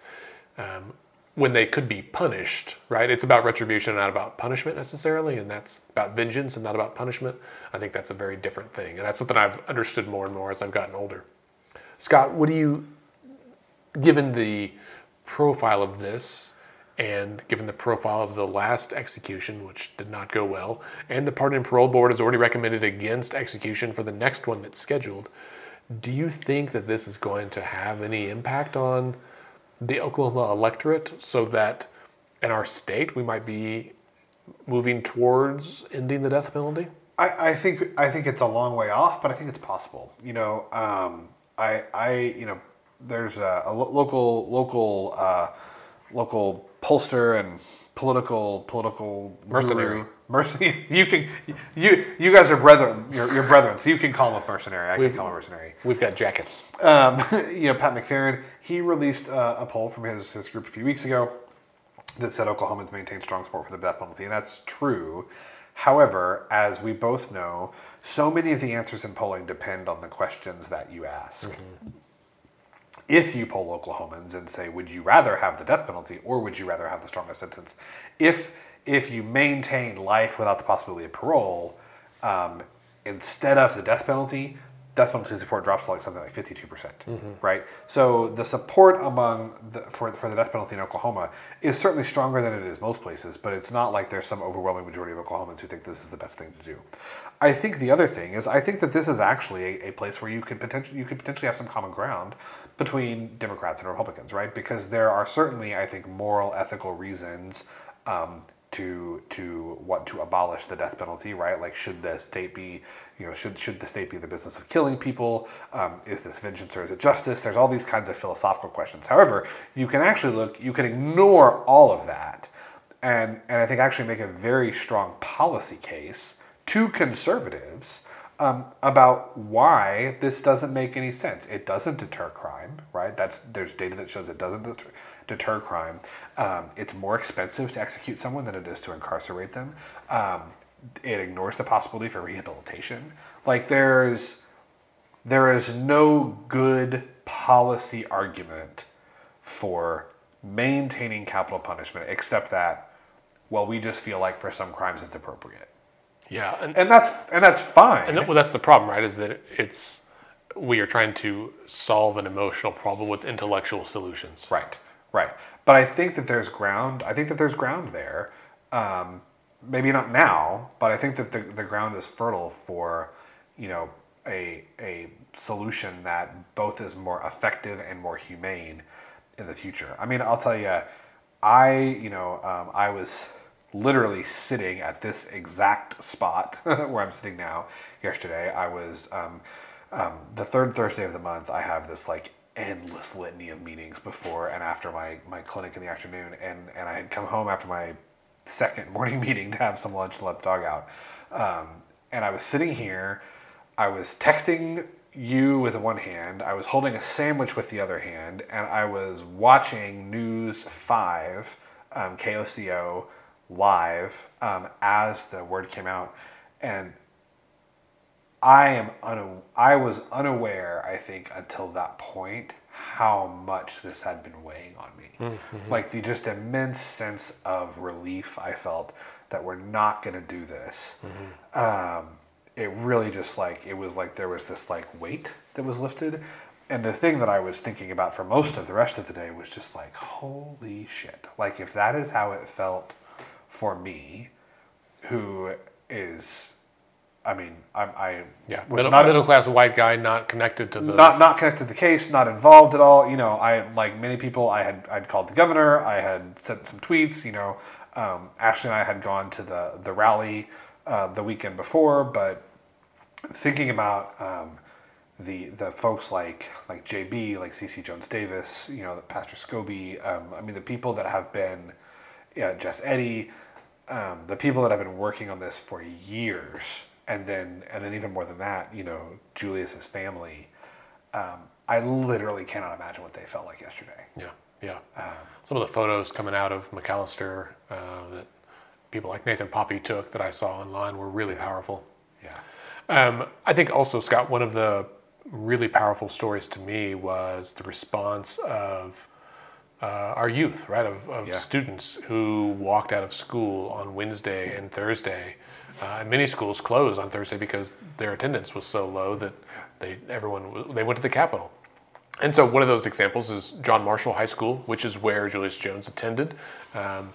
um, when they could be punished. Right? It's about retribution, not about punishment necessarily, and that's about vengeance and not about punishment. I think that's a very different thing, and that's something I've understood more and more as I've gotten older. Scott, what do you, given the profile of this, and given the profile of the last execution, which did not go well, and the Pardon and Parole Board has already recommended against execution for the next one that's scheduled, do you think that this is going to have any impact on the Oklahoma electorate so that in our state we might be moving towards ending the death penalty? I, I think I think it's a long way off, but I think it's possible. You know, um, I I you know, there's a, a lo- local local uh, local pollster and political political Mercenary. guru. Mercenary. (laughs) You can you you guys are brethren. You're, you're brethren, so you can call him a mercenary. I can call him a mercenary. We've got jackets. Um, (laughs) you know, Pat McFerron, he released uh, a poll from his, his group a few weeks ago that said Oklahomans maintain strong support for the death penalty, and that's true. However, as we both know, so many of the answers in polling depend on the questions that you ask. If you poll Oklahomans and say, "Would you rather have the death penalty or would you rather have the strongest sentence?" If if you maintain life without the possibility of parole, um, instead of the death penalty, death penalty support drops to like something like 52%, percent right? So the support among the, for, for the death penalty in Oklahoma is certainly stronger than it is most places, but it's not like there's some overwhelming majority of Oklahomans who think this is the best thing to do. I think the other thing is I think that this is actually a, a place where you could potentially you could potentially have some common ground between Democrats and Republicans, right? Because there are certainly I think moral, ethical reasons um, to to want to abolish the death penalty, right? Like, should the state be, you know, should should the state be the business of killing people? Um, is this vengeance or is it justice? There's all these kinds of philosophical questions. However, you can actually look, you can ignore all of that, and and I think actually make a very strong policy case to conservatives um, about why this doesn't make any sense. It doesn't deter crime, right? That's there's data that shows it doesn't deter, deter crime. Um, it's more expensive to execute someone than it is to incarcerate them. Um, it ignores the possibility for rehabilitation. Like there's there is no good policy argument for maintaining capital punishment except that well we just feel like for some crimes it's appropriate Yeah, and, and that's and that's fine and that- well, that's the problem, right? Is that it's we are trying to solve an emotional problem with intellectual solutions. Right, right. But I think that there's ground. I think that there's ground there. Um, maybe not now, but I think that the, the ground is fertile for, you know, a a solution that both is more effective and more humane in the future. I mean, I'll tell you, I you know um, I was literally sitting at this exact spot (laughs) where I'm sitting now. Yesterday, I was um, um, the third Thursday of the month. I have this like endless litany of meetings before and after my, my clinic in the afternoon, and and I had come home after my second (laughs) morning meeting to have some lunch to let the dog out. Um, and I was sitting here, I was texting you with one hand, I was holding a sandwich with the other hand, and I was watching News 5, um, KOCO, live um, as the word came out. And I am una- I was unaware, I think, until that point, how much this had been weighing on me. Like the just immense sense of relief I felt that we're not going to do this. Um, it really just like it was like there was this like weight that was lifted. And the thing that I was thinking about for most of the rest of the day was just like, holy shit. Like, if that is how it felt for me, who is, I mean, I, I Yeah, was middle, not middle class white guy not connected to the. not not connected to the case, not involved at all. You know, I like many people. I had I'd called the governor. I had sent some tweets. You know, um, Ashley and I had gone to the the rally uh, the weekend before, but thinking about um, the the folks like like JB, like Cece Jones Davis, you know, Pastor Scobee. Um, I mean, the people that have been, yeah, Jess Eddy, um, the people that have been working on this for years, and then and then even more than that, you know, Julius's family. Um, I literally cannot imagine what they felt like yesterday. Yeah, yeah. Some of the photos coming out of McAlester uh, that people like Nathan Poppe took that I saw online were really powerful. Yeah. Um, I think also, Scott, one of the really powerful stories to me was the response of uh, our youth, right? Of, of Yeah. students who walked out of school on Wednesday and Thursday. Uh, and many schools closed on Thursday because their attendance was so low that they everyone they went to the Capitol. And so one of those examples is John Marshall High School, which is where Julius Jones attended. Um,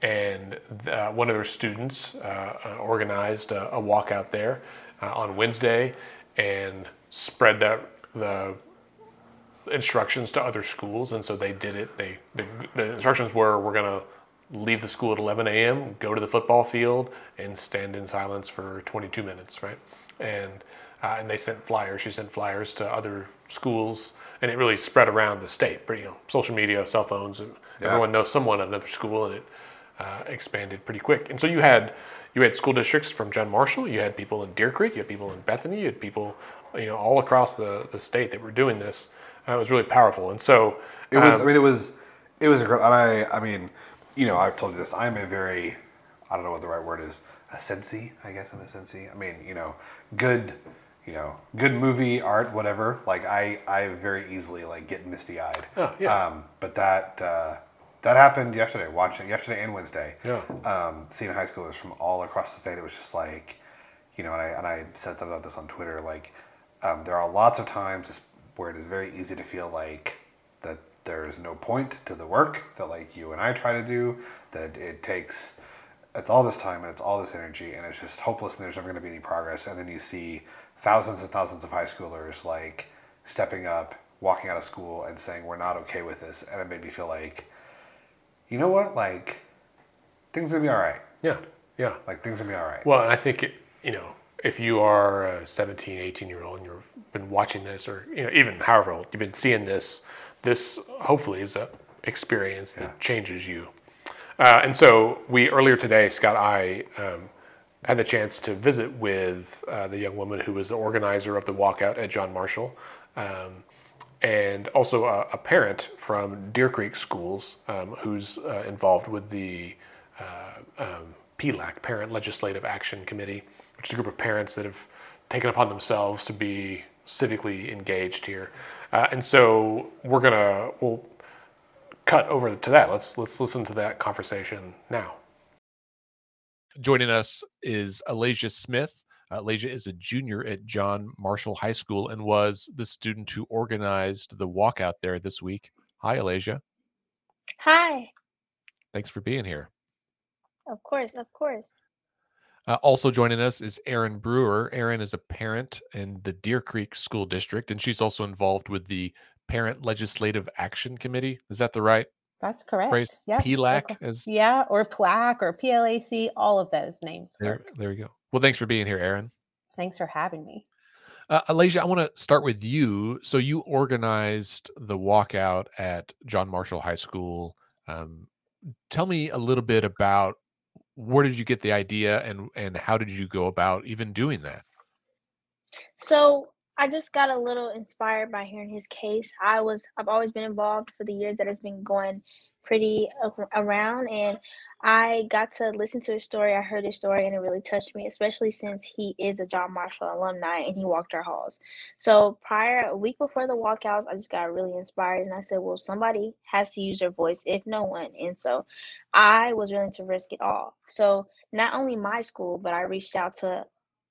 and uh, one of their students uh, uh, organized a, a walkout there uh, on Wednesday and spread that the instructions to other schools. And so they did it. They the, the instructions were we're going to leave the school at 11 a.m., go to the football field, and stand in silence for 22 minutes, right? And uh, and they sent flyers. She sent flyers to other schools, and it really spread around the state. Pretty, you know, social media, cell phones, and everyone knows someone at another school, and it uh, expanded pretty quick. And so you had you had school districts from John Marshall, you had people in Deer Creek, you had people in Bethany, you had people, you know, all across the, the state that were doing this. Uh, it was really powerful. And so It was. um, I mean, it was. It was incredible. And I. I mean, you know, I've told you this. I'm a very. I don't know what the right word is. A sensei, I guess. I'm a sensei. I mean, you know, good. You know, good movie art, whatever. Like I, I very easily like get misty eyed. Oh, yeah. Um, but that uh, that happened yesterday. Watching yesterday and Wednesday. Yeah. Um, seeing high schoolers from all across the state, it was just like, you know, and I and I said something about this on Twitter. Like, um, there are lots of times where it is very easy to feel like that there's no point to the work that like you and I try to do. That it takes it's all this time and it's all this energy and it's just hopeless and there's never going to be any progress. And then you see thousands and thousands of high schoolers like stepping up, walking out of school and saying we're not okay with this, and it made me feel like, you know what, like things are gonna be all right. yeah, yeah. Like things are gonna be all right. Well, and I think it, you know, if you are a 17, 18 year old and you've been watching this, or you know, even however old you've been seeing this, this hopefully is a experience that changes you. Uh, and so we earlier today, Scott, I um, had the chance to visit with uh, the young woman who was the organizer of the walkout at John Marshall. Um, and also a, a parent from Deer Creek Schools um, who's uh, involved with the uh, um, PLAC, Parent Legislative Action Committee, which is a group of parents that have taken upon themselves to be civically engaged here. Uh, and so we're gonna we'll cut over to that. Let's let's listen to that conversation now. Joining us is Alasia Smith. Uh, Alasia is a junior at John Marshall High School and was the student who organized the walkout there this week. Hi, Alasia. Hi. Thanks for being here. Of course, of course. Uh, also joining us is Erin Brewer. Erin is a parent in the Deer Creek School District, and she's also involved with the Parent Legislative Action Committee. Is that the right That's correct. phrase? Yeah. PLAC, as Yeah, or PLAC or PLAC, all of those names. there, work. there we go. Well, thanks for being here, Erin. Thanks for having me. Uh, Alasia, I want to start with you. So you organized the walkout at John Marshall High School. Um, tell me a little bit about where did you get the idea and and how did you go about even doing that? So I just got a little inspired by hearing his case. I was I've always been involved for the years that it's been going pretty around and I got to listen to his story. I heard his story and it really touched me, especially since he is a John Marshall alumni and he walked our halls. So prior a week before the walkouts, I just got really inspired and I said, Well, somebody has to use their voice, if no one. And so I was willing to risk it all. So not only my school, but I reached out to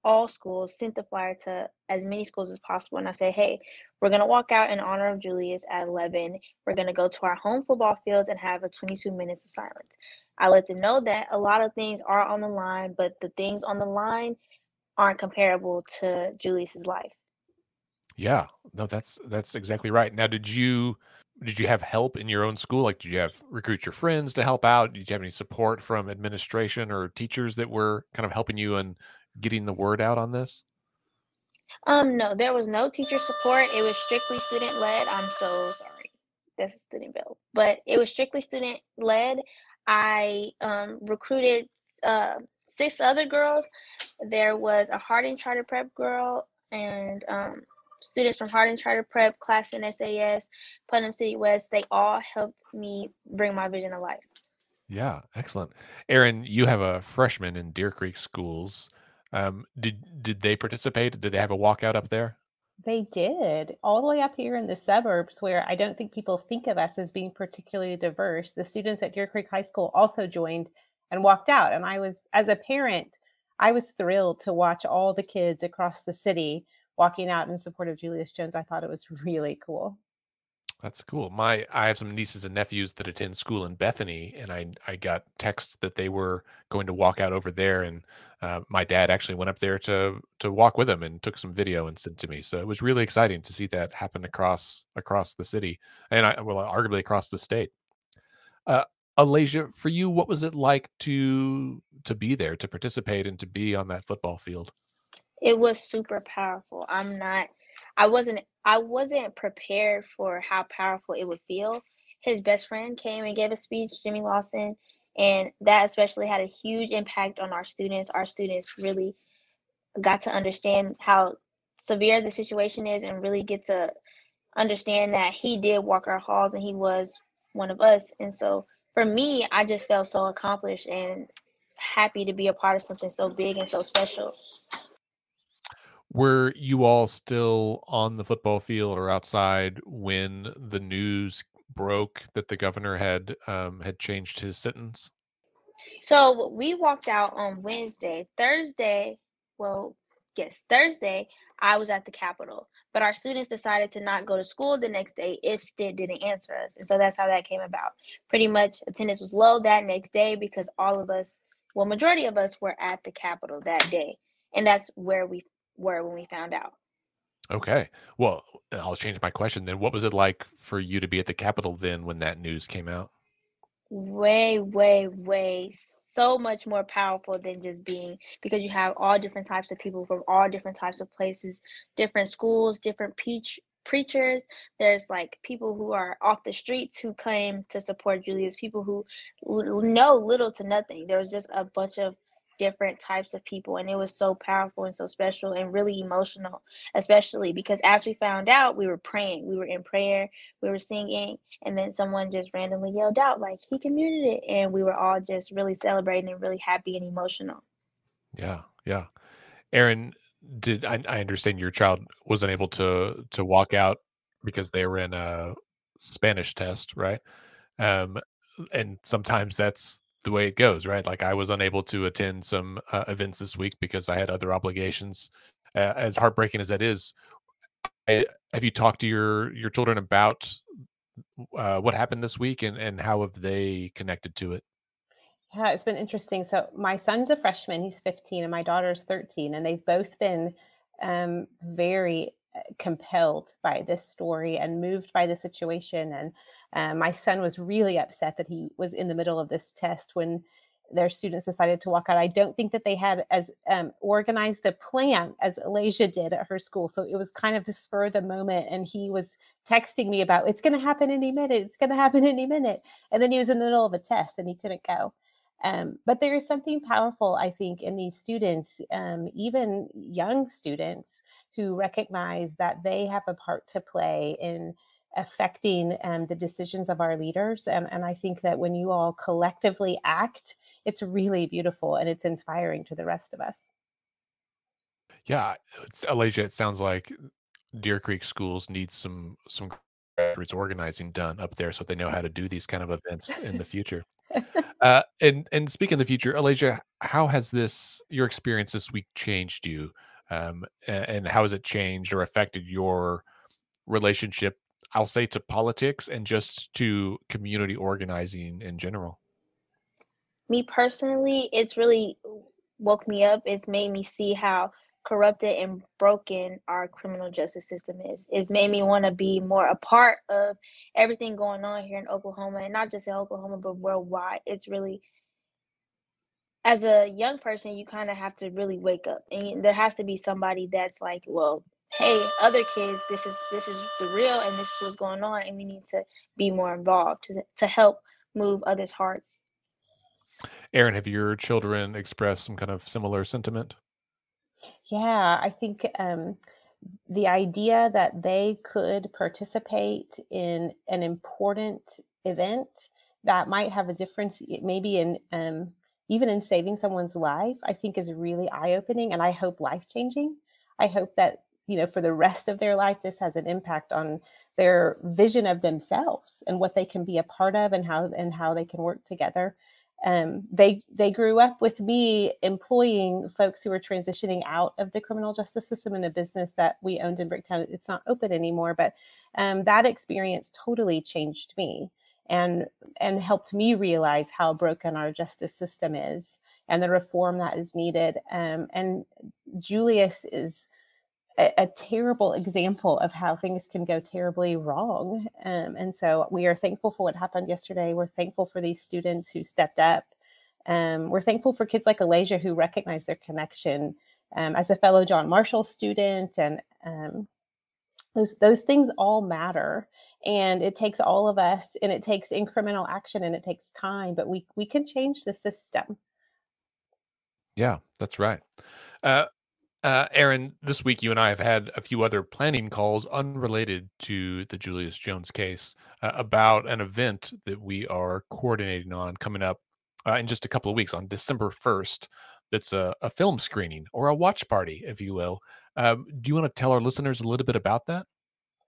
all schools, sent the flyer to as many schools as possible. And I said, hey, we're going to walk out in honor of Julius at 11. We're going to go to our home football fields and have a 22 minutes of silence. I let them know that a lot of things are on the line, but the things on the line aren't comparable to Julius's life. Yeah, no, that's that's exactly right. Now, did you did you have help in your own school? Like, did you have recruit your friends to help out? Did you have any support from administration or teachers that were kind of helping you and getting the word out on this? Um, no, there was no teacher support. It was strictly student led. I'm so sorry. That's a student bill, but it was strictly student led. I um, recruited uh, six other girls. There was a Harding Charter Prep girl and um, students from Harding Charter Prep, Classen SAS, Putnam City West. They all helped me bring my vision to life. Yeah, excellent. Erin, you have a freshman in Deer Creek schools. Um, did did they participate? Did they have a walkout up there? They did, all the way up here in the suburbs where I don't think people think of us as being particularly diverse. The students at Deer Creek High School also joined and walked out. And I was, as a parent, I was thrilled to watch all the kids across the city walking out in support of Julius Jones. I thought it was (laughs) really cool. That's cool. My I have some nieces and nephews that attend school in Bethany, and I I got texts that they were going to walk out over there, and uh, my dad actually went up there to to walk with them and took some video and sent to me. So it was really exciting to see that happen across across the city, and I well arguably across the state. Uh, Alasia, for you, what was it like to to be there, to participate, and to be on that football field? It was super powerful. I'm not I wasn't I wasn't prepared for how powerful it would feel. His best friend came and gave a speech, Jimmy Lawson, and that especially had a huge impact on our students. Our students really got to understand how severe the situation is and really get to understand that he did walk our halls and he was one of us. And so for me, I just felt so accomplished and happy to be a part of something so big and so special. Were you all still on the football field or outside when the news broke that the governor had um, had changed his sentence? So we walked out on Wednesday. Thursday, well, yes, Thursday, I was at the Capitol. But our students decided to not go to school the next day if Stitt didn't answer us. And so that's how that came about. Pretty much attendance was low that next day because all of us, well, majority of us were at the Capitol that day. And that's where we were when we found out. Okay. Well, I'll change my question then. What was it like for you to be at the Capitol then when that news came out? Way, way, way so much more powerful than just being because you have all different types of people from all different types of places, different schools, different peach preachers. There's like people who are off the streets who came to support Julius, people who know little to nothing. There was just a bunch of different types of people and it was so powerful and so special and really emotional especially because as we found out we were praying. We were in prayer we were singing and then someone just randomly yelled out like he commuted it and we were all just really celebrating and really happy and emotional. Yeah yeah. Erin did I, I understand your child wasn't able to to walk out because they were in a spanish test right? Um and sometimes that's the way it goes, right? Like I was unable to attend some uh, events this week because I had other obligations. Uh, as heartbreaking as that is, I, have you talked to your your children about uh, what happened this week and and how have they connected to it? Yeah, it's been interesting. So my son's a freshman; he's 15, and my daughter's 13, and they've both been um, very compelled by this story and moved by the situation. And uh, my son was really upset that he was in the middle of this test when their students decided to walk out. I don't think that they had as um, organized a plan as Alasia did at her school. So it was kind of a spur of the moment. And he was texting me about it's going to happen any minute. It's going to happen any minute. And then he was in the middle of a test and he couldn't go. Um, but there is something powerful, I think, in these students, um, even young students, who recognize that they have a part to play in affecting um, the decisions of our leaders. And, and I think that when you all collectively act, it's really beautiful and it's inspiring to the rest of us. Yeah, it's, Alasia, it sounds like Deer Creek schools need some some grassroots organizing done up there so they know how to do these kind of events in the (laughs) future. Uh, and and speaking of the future, Alasia, how has this your experience this week changed you, um, and, and how has it changed or affected your relationship? I'll say to politics and just to community organizing in general. Me personally, it's really woke me up. It's made me see how corrupted and broken our criminal justice system is. It's made me want to be more a part of everything going on here in Oklahoma and not just in Oklahoma but worldwide. It's really as a young person you kind of have to really wake up and there has to be somebody that's like, well, hey, other kids, this is this is the real and this is what's going on and we need to be more involved to to help move others' hearts. Erin, have your children expressed some kind of similar sentiment? Yeah, I think um, the idea that they could participate in an important event that might have a difference, maybe in um, even in saving someone's life, I think is really eye opening, and I hope life changing. I hope that you know for the rest of their life, this has an impact on their vision of themselves and what they can be a part of, and how and how they can work together um, they they grew up with me employing folks who were transitioning out of the criminal justice system in a business that we owned in Bricktown. It's not open anymore, but um, that experience totally changed me and and helped me realize how broken our justice system is and the reform that is needed. Um, and Julius is a, a, terrible example of how things can go terribly wrong. Um, and so we are thankful for what happened yesterday. We're thankful for these students who stepped up. Um, we're thankful for kids like Elijah who recognize their connection um, as a fellow John Marshall student. And um, those, those things all matter. And it takes all of us and it takes incremental action and it takes time, but we, we can change the system. Yeah, that's right. Uh, uh, Erin, this week you and I have had a few other planning calls unrelated to the Julius Jones case uh, about an event that we are coordinating on coming up uh, in just a couple of weeks on December 1st. That's a, a film screening or a watch party, if you will. Um, do you want to tell our listeners a little bit about that?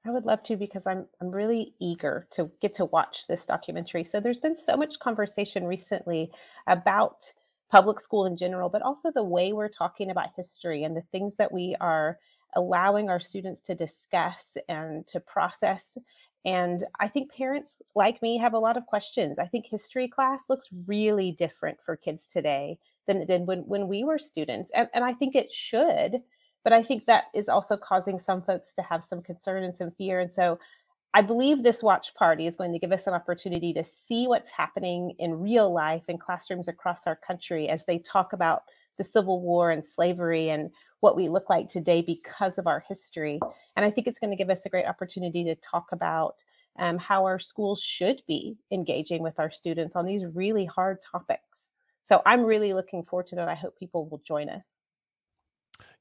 I would love to because I'm I'm really eager to get to watch this documentary. So there's been so much conversation recently about public school in general, but also the way we're talking about history and the things that we are allowing our students to discuss and to process. And I think parents like me have a lot of questions. I think history class looks really different for kids today than did when, when we were students. And, and I think it should, but I think that is also causing some folks to have some concern and some fear. And so I believe this watch party is going to give us an opportunity to see what's happening in real life in classrooms across our country as they talk about the Civil War and slavery and what we look like today because of our history. And I think it's going to give us a great opportunity to talk about um, how our schools should be engaging with our students on these really hard topics. So I'm really looking forward to it. I hope people will join us.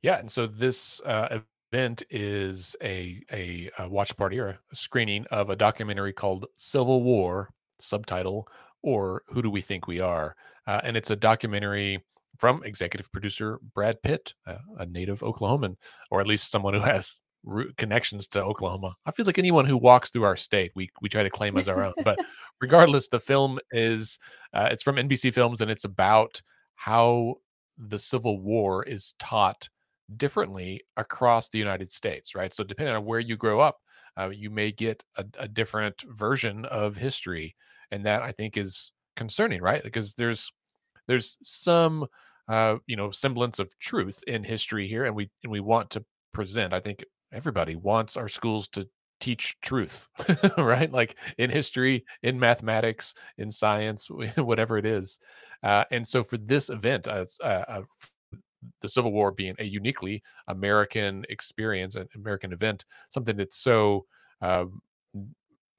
Yeah, and so this uh, event is a, a, a watch party or a screening of a documentary called Civil War, subtitle, or Who Do We Think We Are? Uh, and it's a documentary from executive producer Brad Pitt, uh, a native Oklahoman, or at least someone who has connections to Oklahoma. I feel like anyone who walks through our state, we we try to claim as our own. But (laughs) regardless, the film is uh, it's from NBC Films, and it's about how the Civil War is taught differently across the United States, right? So depending on where you grow up, uh, you may get a, a, different version of history, and that I think is concerning, right? Because there's there's some uh, you know semblance of truth in history here, and we and we want to present. I think everybody wants our schools to teach truth, (laughs) right? Like in history, in mathematics, in science, (laughs) whatever it is. Uh, and so for this event, uh, uh, the Civil War being a uniquely American experience, an American event, something that's so um,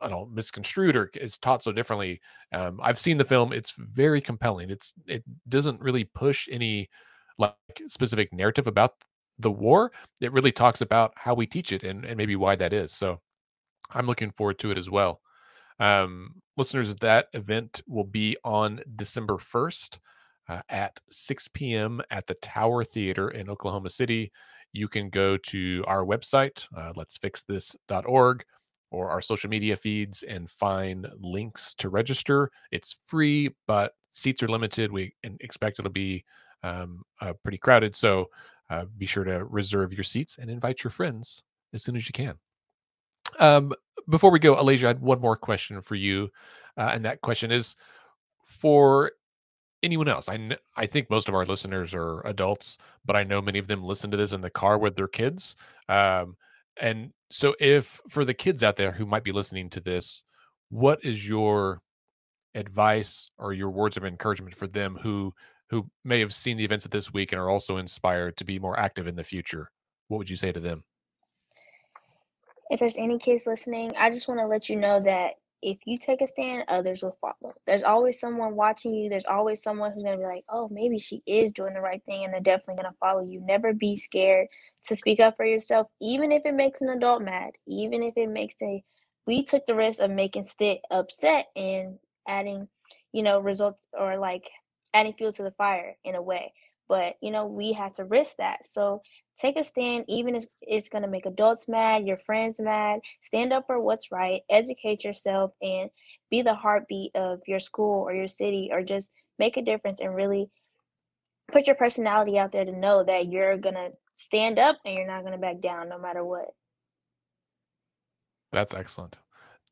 I don't know, misconstrued or is taught so differently. Um, I've seen the film; it's very compelling. It's it doesn't really push any like specific narrative about the war. It really talks about how we teach it and, and maybe why that is. So I'm looking forward to it as well. Um, listeners, that event will be on December 1st uh, at 6 p.m. at the Tower Theater in Oklahoma City. You can go to our website, uh, let'sfixthis.org, or our social media feeds and find links to register. It's free, but seats are limited. We expect it'll be um, uh, pretty crowded. So uh, be sure to reserve your seats and invite your friends as soon as you can. Um, before we go, Alasia, I had one more question for you. Uh, and that question is for anyone else. I I think most of our listeners are adults, but I know many of them listen to this in the car with their kids. Um, and so, if for the kids out there who might be listening to this, what is your advice or your words of encouragement for them who who may have seen the events of this week and are also inspired to be more active in the future? What would you say to them? If there's any kids listening, I just want to let you know that if you take a stand, others will follow. There's always someone watching you. There's always someone who's going to be like, oh, maybe she is doing the right thing, and they're definitely going to follow you. Never be scared to speak up for yourself, even if it makes an adult mad, even if it makes the. We took the risk of making Stitt upset and adding, you know, results or like adding fuel to the fire in a way. But you know, we had to risk that. So take a stand, even if it's going to make adults mad, your friends mad. Stand up for what's right, educate yourself, and be the heartbeat of your school or your city, or just make a difference and really put your personality out there to know that you're going to stand up and you're not going to back down no matter what. That's excellent.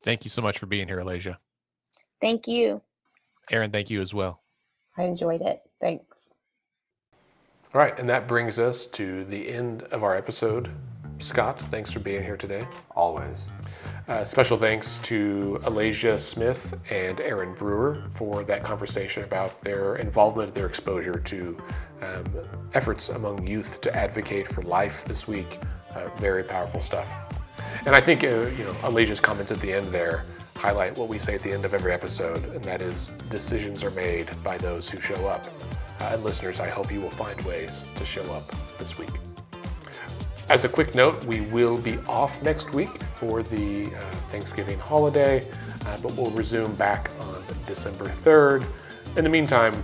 Thank you so much for being here, Alasia. Thank you. Erin, thank you as well. I enjoyed it. Thanks. All right, and that brings us to the end of our episode. Scott, thanks for being here today. Always. Uh, special thanks to Alasia Smith and Erin Brewer for that conversation about their involvement, their exposure to um, efforts among youth to advocate for life this week. Uh, very powerful stuff. And I think uh, you know Alasia's comments at the end there highlight what we say at the end of every episode, and that is decisions are made by those who show up. Uh, and listeners, I hope you will find ways to show up this week. As a quick note, we will be off next week for the uh, Thanksgiving holiday, uh, but we'll resume back on December 3rd. In the meantime,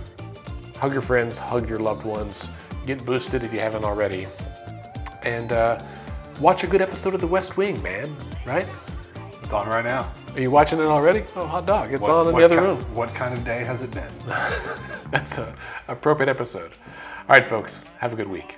hug your friends, hug your loved ones, get boosted if you haven't already, and uh, watch a good episode of The West Wing, man, right? It's on right now. Are you watching it already? Oh, hot dog. It's What- on in the other ki- room. What kind of day has it been? (laughs) That's an appropriate episode. All right, folks, have a good week.